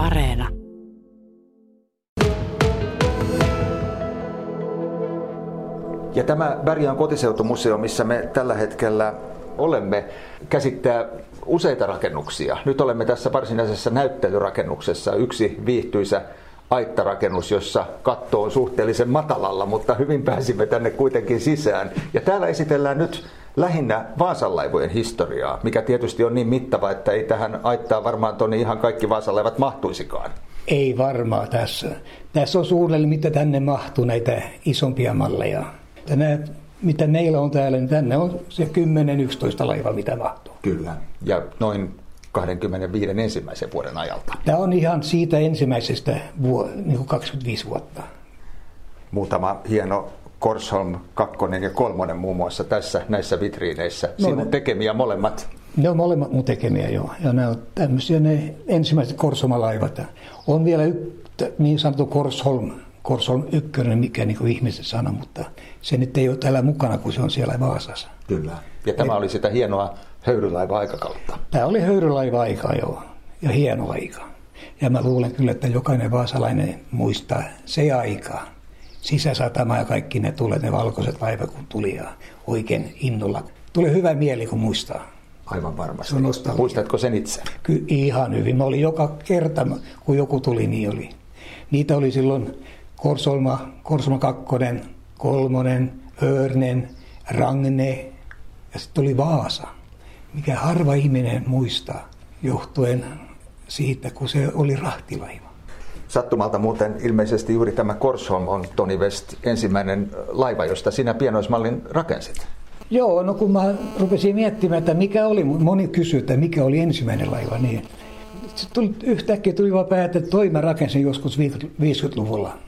Areena. Ja tämä Berjan kotiseutumuseo, missä me tällä hetkellä olemme, käsittää useita rakennuksia. Nyt olemme tässä varsinaisessa näyttelyrakennuksessa. Yksi viihtyisä aittarakennus, jossa katto on suhteellisen matalalla, mutta hyvin pääsimme tänne kuitenkin sisään. Ja täällä esitellään nyt lähinnä Vaasanlaivojen historiaa, mikä tietysti on niin mittava, että ei tähän aittaa varmaan tuonne ihan kaikki Vaasanlaivat mahtuisikaan. Ei varmaan tässä. Tässä on suurelle, mitä tänne mahtuu näitä isompia malleja. Tänä, mitä meillä on täällä, niin tänne on se 10-11 laiva, mitä mahtuu. Kyllä. Ja noin 25 ensimmäisen vuoden ajalta. Tämä on ihan siitä ensimmäisestä vuo, niin kuin 25 vuotta. Muutama hieno Korsholm 2 ja 3 muun muassa tässä näissä vitriineissä. No, Sinun tekemiä molemmat. Ne on molemmat mun tekemiä joo. Ja ne on tämmöisiä ne ensimmäiset Korsholm-laivat. On vielä y- niin sanottu Korsholm, Korsholm 1, mikä niin kuin ihmiset sanoo, mutta se nyt ei ole täällä mukana, kun se on siellä Vaasassa. Kyllä. Ja tämä oli sitä hienoa höyrylaiva-aikakautta. Tämä oli höyrylaiva-aika, joo. Ja hieno aika. Ja mä luulen kyllä, että jokainen vaasalainen muistaa se aika. Sisäsatama ja kaikki ne tulee, ne valkoiset laivat, kun tuli ja oikein innolla. Tuli hyvä mieli, kun muistaa. Aivan varmasti. Muistatko sen itse? Kyllä ihan hyvin. Mä olin joka kerta, kun joku tuli, niin oli. Niitä oli silloin Korsolma, Korsolma 2, kolmonen, Örnen, Rangne ja sitten tuli Vaasa mikä harva ihminen muistaa johtuen siitä, kun se oli rahtilaiva. Sattumalta muuten ilmeisesti juuri tämä Korsholm on Toni West ensimmäinen laiva, josta sinä pienoismallin rakensit. Joo, no kun mä rupesin miettimään, että mikä oli, moni kysyi, että mikä oli ensimmäinen laiva, niin tuli, yhtäkkiä tuli vaan päätä, että toi mä rakensin joskus 50-luvulla.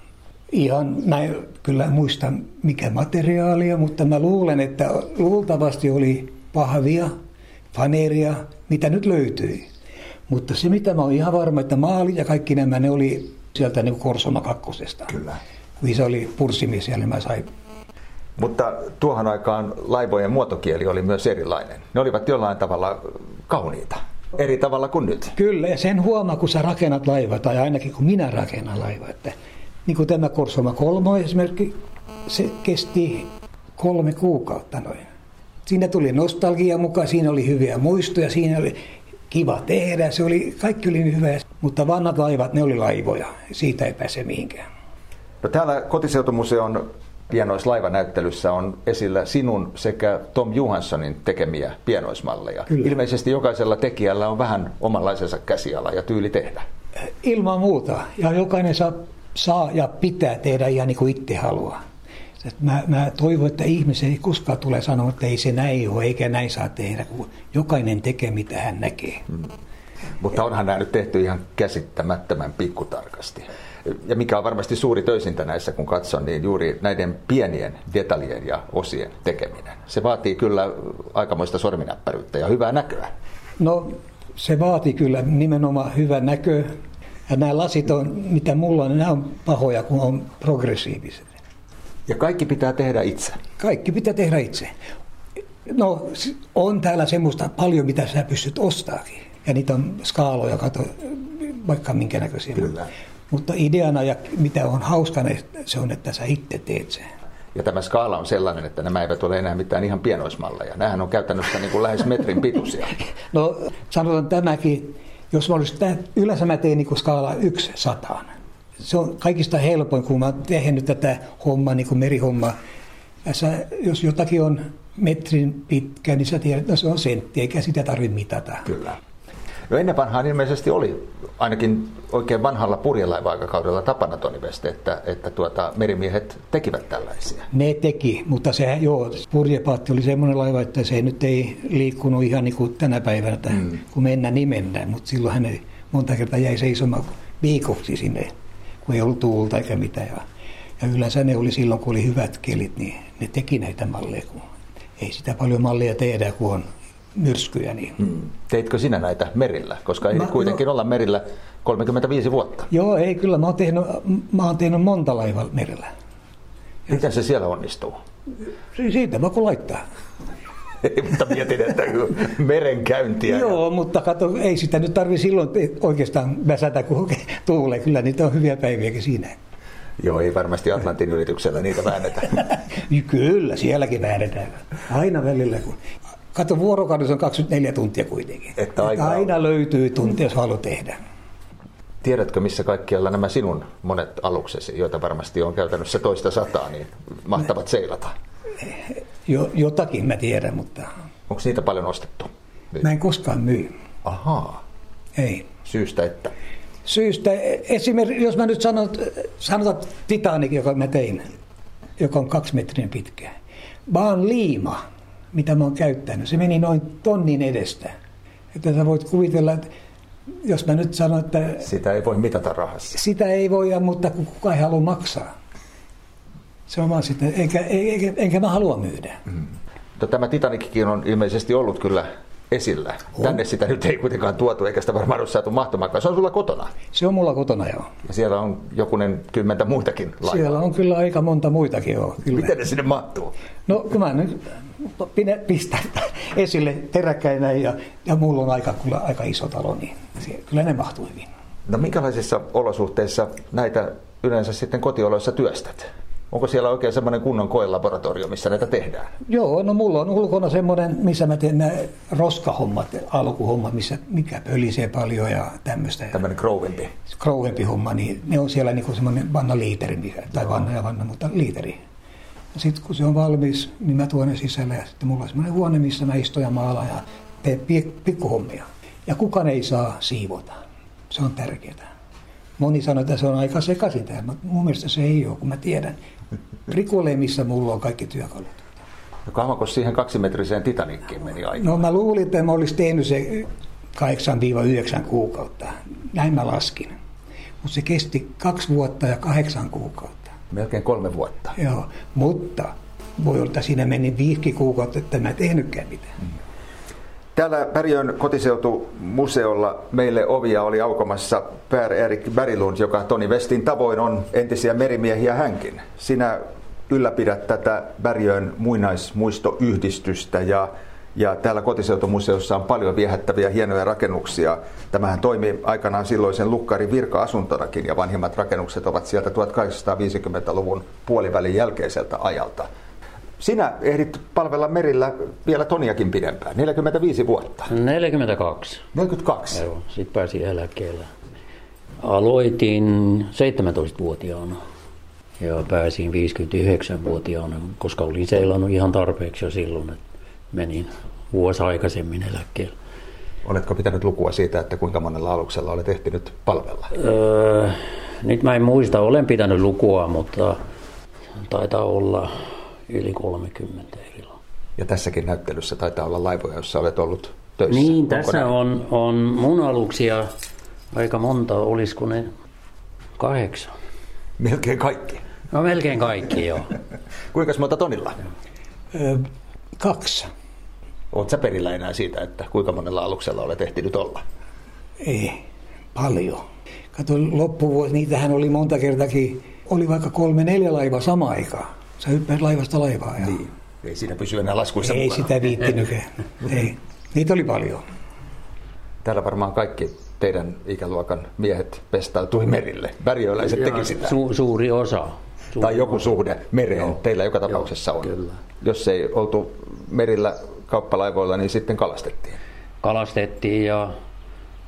Ihan, mä kyllä muistan mikä materiaalia, mutta mä luulen, että luultavasti oli pahvia, faneeria, mitä nyt löytyi. Mutta se, mitä mä oon ihan varma, että maali ja kaikki nämä, ne oli sieltä niin Korsoma kakkosesta. Kyllä. Kun se oli pursimies siellä, niin mä sain mutta tuohon aikaan laivojen muotokieli oli myös erilainen. Ne olivat jollain tavalla kauniita. Eri tavalla kuin nyt. Kyllä, ja sen huomaa, kun sä rakennat laiva, tai ainakin kun minä rakennan laiva. Että, niin kuin tämä Korsoma kolmo esimerkiksi, se kesti kolme kuukautta noin. Siinä tuli nostalgia mukaan, siinä oli hyviä muistoja, siinä oli kiva tehdä, se oli, kaikki oli niin hyvä. Mutta vanhat laivat, ne oli laivoja, siitä ei pääse mihinkään. No täällä Kotiseutumuseon pienoislaivanäyttelyssä on esillä sinun sekä Tom Johanssonin tekemiä pienoismalleja. Kyllä. Ilmeisesti jokaisella tekijällä on vähän omanlaisensa käsiala ja tyyli tehdä. Ilman muuta. Ja jokainen saa, saa ja pitää tehdä ihan niin kuin itse haluaa. Mä, mä toivon, että ihmisen ei koskaan tule sanoa, että ei se näin ole, eikä näin saa tehdä, kun jokainen tekee, mitä hän näkee. Hmm. Mutta onhan nämä nyt tehty ihan käsittämättömän pikkutarkasti. Ja mikä on varmasti suuri töisintä näissä, kun katson, niin juuri näiden pienien detaljien ja osien tekeminen. Se vaatii kyllä aikamoista sorminäppäryyttä ja hyvää näköä. No se vaatii kyllä nimenomaan hyvää näköä. Ja nämä lasit on, mitä mulla on, nämä on pahoja, kun on progressiiviset. Ja kaikki pitää tehdä itse. Kaikki pitää tehdä itse. No on täällä semmoista paljon, mitä sä pystyt ostaakin. Ja niitä on skaaloja, kato, vaikka minkä näköisiä. Kyllä. Mutta ideana ja mitä on hauskana, se on, että sä itse teet sen. Ja tämä skaala on sellainen, että nämä eivät ole enää mitään ihan pienoismalleja. Nämähän on käytännössä niin kuin lähes metrin pituisia. No sanotaan tämäkin, jos mä olisin, yleensä mä teen niin skaala yksi sataan se on kaikista helpoin, kun mä oon tehnyt tätä hommaa, niin kuin merihommaa. Sä, jos jotakin on metrin pitkä, niin sä tiedät, että se on sentti, eikä sitä tarvitse mitata. Kyllä. No ennen vanhaan ilmeisesti oli ainakin oikein vanhalla purjelaiva-aikakaudella tapana Toni Veste, että, että tuota, merimiehet tekivät tällaisia. Ne teki, mutta se joo, purjepaatti oli semmoinen laiva, että se nyt ei liikkunut ihan niin kuin tänä päivänä, mm. kun mennään niin mennään, mutta silloin hän monta kertaa jäi seisomaan viikoksi sinne kun ei ollut tuulta eikä mitään. Ja, ja yleensä ne oli silloin, kun oli hyvät kelit, niin ne teki näitä malleja. Kun ei sitä paljon malleja tehdä, kun on myrskyjä. Niin. Hmm. Teitkö sinä näitä merillä? Koska ei mä, kuitenkin no, olla merillä 35 vuotta. Joo, ei kyllä. Mä oon tehnyt, mä oon tehnyt monta laivaa merillä. Miten se siellä onnistuu? Siitä vaan kun laittaa. Mutta mietin, että merenkäyntiä. Joo, mutta kato, ei sitä nyt tarvi silloin oikeastaan väsätä, kun tuulee. Kyllä niitä on hyviä päiviäkin siinä. Joo, ei varmasti Atlantin yrityksellä niitä väännetä. Kyllä, sielläkin väännetään. Aina välillä. Kun... Kato, vuorokaudessa on 24 tuntia kuitenkin. Että aika aina on. löytyy tunti, jos haluaa tehdä. Tiedätkö, missä kaikkialla nämä sinun monet aluksesi, joita varmasti on käytännössä toista sataa, niin mahtavat seilata? Jo, jotakin mä tiedän, mutta Onko niitä paljon ostettu? Nyt? mä en koskaan myy. Ahaa, Ei. syystä että. Syystä, esimerkiksi jos mä nyt sanon, sanotaan Titanic, joka mä tein, joka on kaksi metriä pitkä. Vaan liima, mitä mä oon käyttänyt, se meni noin tonnin edestä. Että sä voit kuvitella, että jos mä nyt sanon, että Sitä ei voi mitata rahassa. sitä ei voi, mutta kukaan ei halua maksaa. Se on vaan sitten, enkä, enkä, enkä mä halua myydä. Mutta tämä Titanickin on ilmeisesti ollut kyllä esillä. On. Tänne sitä nyt ei kuitenkaan tuotu, eikä sitä varmaan ole saatu mahtumaan. Se on sulla kotona. Se on mulla kotona jo. Ja siellä on jokunen kymmentä muitakin laivaa. Siellä on kyllä aika monta muitakin jo. Kyllä. Miten ne sinne mahtuu? No kun mä nyt pistän esille teräkkäin näin ja, ja mulla on aika, kyllä aika iso talo, niin se, kyllä ne mahtuu hyvin. No minkälaisissa olosuhteissa näitä yleensä sitten kotioloissa työstät? Onko siellä oikein semmoinen kunnon koelaboratorio, missä näitä tehdään? Joo, no mulla on ulkona semmoinen, missä mä teen nämä roskahommat, alkuhommat, missä, mikä pölisee paljon ja tämmöistä. Tämmöinen growempi. Crowempi homma, niin ne on siellä niin semmoinen vanna liiteri, tai vanna ja vanna, mutta liiteri. Ja sitten kun se on valmis, niin mä tuon ne sisälle ja sitten mulla on semmoinen huone, missä mä istun ja maalaan ja teen pi- pikkuhommia. Ja kukaan ei saa siivota. Se on tärkeää. Moni sanoo, että se on aika sekaisin tämä, mutta mun mielestä se ei ole, kun mä tiedän. Rikulee, missä mulla on kaikki työkalut. No kauanko siihen kaksimetriseen Titanickiin meni aika? No mä luulin, että mä olisin tehnyt se 8-9 kuukautta. Näin mä laskin. Mutta se kesti kaksi vuotta ja kahdeksan kuukautta. Melkein kolme vuotta. Joo, mutta voi olla, että siinä meni viisi kuukautta, että mä en tehnytkään mitään. Täällä Pärjön kotiseutumuseolla meille ovia oli aukomassa Per Erik Berilund, joka Toni Westin tavoin on entisiä merimiehiä hänkin. Sinä ylläpidät tätä Bergön muinaismuistoyhdistystä ja, ja täällä kotiseutumuseossa on paljon viehättäviä hienoja rakennuksia. Tämähän toimi aikanaan silloisen Lukkarin virka-asuntonakin ja vanhimmat rakennukset ovat sieltä 1850-luvun puolivälin jälkeiseltä ajalta. Sinä ehdit palvella merillä vielä Toniakin pidempään, 45 vuotta. 42. 42. Joo, sitten pääsin eläkkeelle. Aloitin 17-vuotiaana ja pääsin 59-vuotiaana, koska olin seilannut ihan tarpeeksi jo silloin, että menin vuosi aikaisemmin eläkkeelle. Oletko pitänyt lukua siitä, että kuinka monella aluksella olet ehtinyt palvella? Öö, nyt mä en muista, olen pitänyt lukua, mutta taitaa olla yli 30 erilaista. Ja tässäkin näyttelyssä taitaa olla laivoja, joissa olet ollut töissä. Niin, tässä on, on mun aluksia aika monta, olisiko ne kahdeksan? Melkein kaikki. No melkein kaikki joo. Kuinka monta tonilla? Ö, kaksi. Oletko sä perillä enää siitä, että kuinka monella aluksella olet ehtinyt olla? Ei, paljon. Kato, loppuvuosi, niitähän oli monta kertakin, oli vaikka kolme, neljä laivaa sama aikaan. Sä hyppäät laivasta laivaa. Ja Niin. Ei siinä pysy enää laskuissa ei mukana. sitä viittinykään. ei. Niitä oli paljon. Täällä varmaan kaikki teidän ikäluokan miehet pestautui merille. Värjöläiset teki sitä. Su, suuri osa. Suuri tai joku osa. suhde mereen Joo. teillä joka tapauksessa Joo, on. kyllä. Jos ei oltu merillä kauppalaivoilla, niin sitten kalastettiin. Kalastettiin ja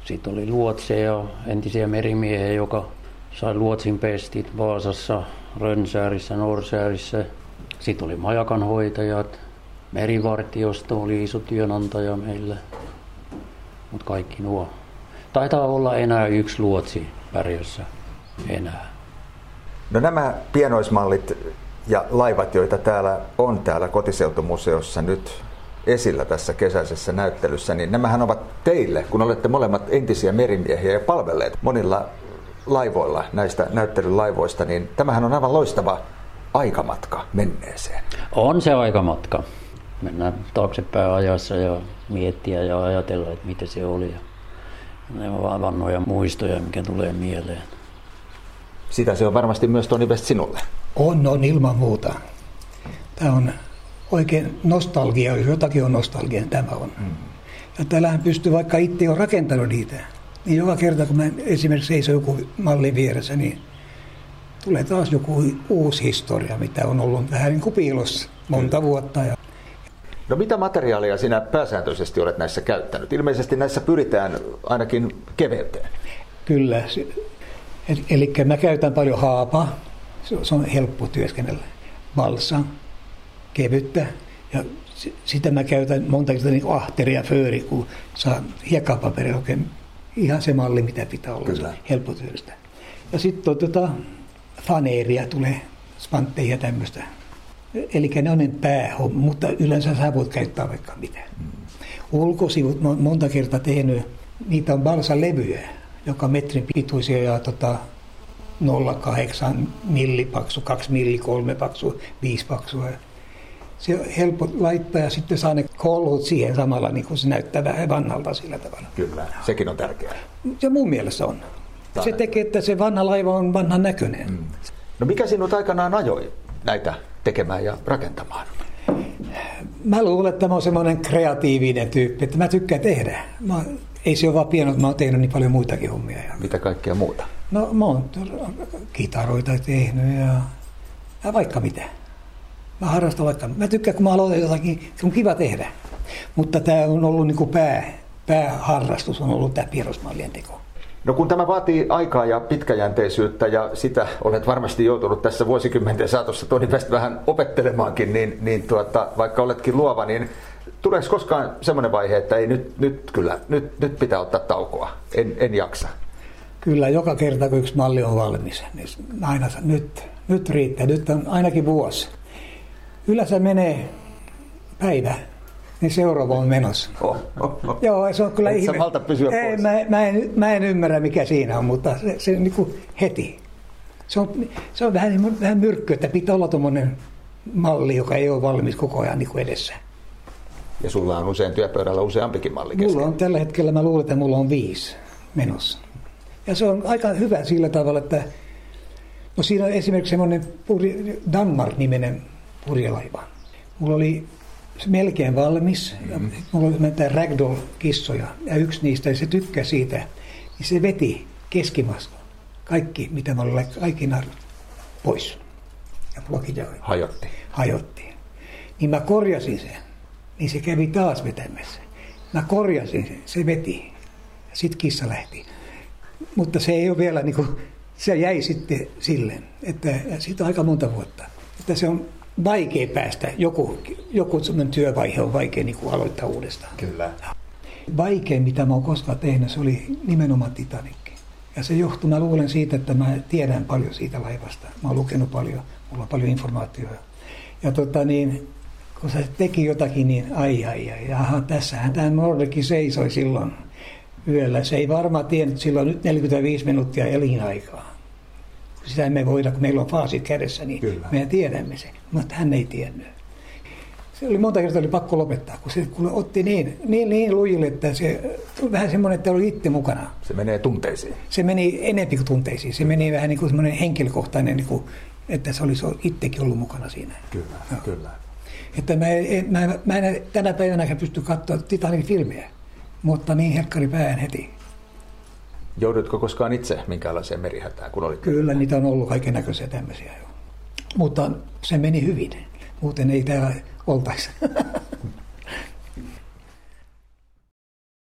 sitten oli luotseja, entisiä merimiehiä, joka sai luotsin pestit Vaasassa, Rönsäärissä, Norsäärissä. Sitten oli majakanhoitajat, merivartiosto oli iso työnantaja meillä. Mutta kaikki nuo. Taitaa olla enää yksi luotsi pärjössä enää. No nämä pienoismallit ja laivat, joita täällä on täällä kotiseutumuseossa nyt esillä tässä kesäisessä näyttelyssä, niin nämähän ovat teille, kun olette molemmat entisiä merimiehiä ja palvelleet monilla laivoilla näistä näyttelylaivoista, niin tämähän on aivan loistava aikamatka menneeseen. On se aikamatka. Mennään taaksepäin ajassa ja miettiä ja ajatella, että mitä se oli. Ja ne on vaan vannoja muistoja, mikä tulee mieleen. Sitä se on varmasti myös Toni West sinulle. On, on ilman muuta. Tämä on oikein nostalgia, jos jotakin on nostalgia, niin tämä on. Mm. Ja täällähän pystyy vaikka itse jo rakentanut niitä. Niin joka kerta, kun mä esimerkiksi seison joku malli vieressä, niin tulee taas joku uusi historia, mitä on ollut vähän niin kuin piilossa monta vuotta. Ja No mitä materiaalia sinä pääsääntöisesti olet näissä käyttänyt? Ilmeisesti näissä pyritään ainakin keveyteen. Kyllä. Eli mä käytän paljon haapaa. Se on helppo työskennellä. Balsa, kevyttä. Ja sitä mä käytän monta kertaa niin ahteria fööri, kun saa hiekkapaperi oikein ihan se malli, mitä pitää olla. Kyllä. helppo työstä. Ja sitten on tota, faneeria tulee, spantteja ja tämmöistä. Eli ne on päähomma, mutta yleensä sä voit käyttää vaikka mitä. Mm. Ulkosivut mä monta kertaa tehnyt, niitä on balsa-levyjä, joka metrin pituisia ja tota, 0,8 millipaksu, 2 milli, 3 paksu, 5 paksua. Se on helppo laittaa ja sitten saa ne kolhut siihen samalla, niin kuin se näyttää vähän vanhalta sillä tavalla. Kyllä, sekin on tärkeää. Ja mun mielestä on. Se tekee, että se vanha laiva on vanhan näköinen. Mm. No mikä sinut aikanaan ajoi näitä tekemään ja rakentamaan? Mä luulen, että mä oon semmoinen kreatiivinen tyyppi, että mä tykkään tehdä. Mä, ei se ole vaan pieno, mä oon tehnyt niin paljon muitakin hommia. Mitä kaikkea muuta? No mä oon kitaroita tehnyt ja, ja vaikka mitä. Mä harrastan vaikka, mä tykkään kun mä aloitan jotakin, se on kiva tehdä. Mutta tämä on ollut niin kuin pää, pääharrastus on ollut tämä piirrosmallien teko. No kun tämä vaatii aikaa ja pitkäjänteisyyttä ja sitä olet varmasti joutunut tässä vuosikymmenten saatossa Toni West vähän opettelemaankin, niin, niin tuota, vaikka oletkin luova, niin tuleeko koskaan semmoinen vaihe, että ei nyt, nyt kyllä, nyt, nyt pitää ottaa taukoa, en, en jaksa? Kyllä, joka kerta kun yksi malli on valmis, niin aina nyt, nyt riittää, nyt on ainakin vuosi. Yleensä menee päivä, niin seuraava on menossa. Oh, oh, oh. Joo, se on kyllä Et ihme. malta pysyä Ei, pois. Mä, mä, en, mä en ymmärrä, mikä siinä on, mutta se, se niin kuin heti. Se on, se on vähän, vähän myrkky, että pitää olla tuommoinen malli, joka ei ole valmis koko ajan niin kuin edessä. Ja sulla on usein työpöydällä useampikin malli kesken. Mulla on tällä hetkellä, mä luulen, että mulla on viisi menossa. Ja se on aika hyvä sillä tavalla, että no siinä on esimerkiksi semmoinen Danmark-niminen purjelaiva. Mulla oli se melkein valmis. Mm-hmm. Mulla oli näitä ragdoll-kissoja ja yksi niistä, se tykkää siitä, niin se veti keskimasto. Kaikki, mitä mä olin, kaikki narut pois. Ja blokit Hajotti. Hajotti. Niin mä korjasin sen. Niin se kävi taas vetämässä. Mä korjasin sen, se veti. Ja sitten kissa lähti. Mutta se ei ole vielä niin kuin, se jäi sitten silleen, että siitä on aika monta vuotta. Että se on vaikea päästä, joku, joku työvaihe on vaikea niin kuin aloittaa uudestaan. Kyllä. Vaikein, mitä mä oon koskaan tehnyt, se oli nimenomaan Titanic. Ja se johtuu, mä luulen siitä, että mä tiedän paljon siitä laivasta. Mä oon lukenut paljon, mulla on paljon informaatiota. Ja tota niin, kun se teki jotakin, niin ai ai ai, aha, tässähän tämä Nordikin seisoi silloin yöllä. Se ei varmaan tiennyt silloin nyt 45 minuuttia elinaikaa sitä emme voida, kun meillä on faasit kädessä, niin Kyllä. me tiedämme sen. Mutta hän ei tiennyt. Se oli monta kertaa oli pakko lopettaa, kun se kun otti niin, niin, niin lujille, että se vähän semmoinen, että oli itse mukana. Se menee tunteisiin. Se meni enempi kuin tunteisiin. Se meni vähän niin kuin semmoinen henkilökohtainen, niin kuin, että se olisi itsekin ollut mukana siinä. Kyllä, no. kyllä. Että mä, mä, mä en tänä päivänä pysty katsoa Titanicin filmiä, mutta niin herkkari pään heti. Joudutko koskaan itse minkälaiseen merihätään, kun olit? Kyllä, niitä on ollut kaiken näköisiä tämmöisiä jo. Mutta se meni hyvin. Muuten ei täällä oltaisi.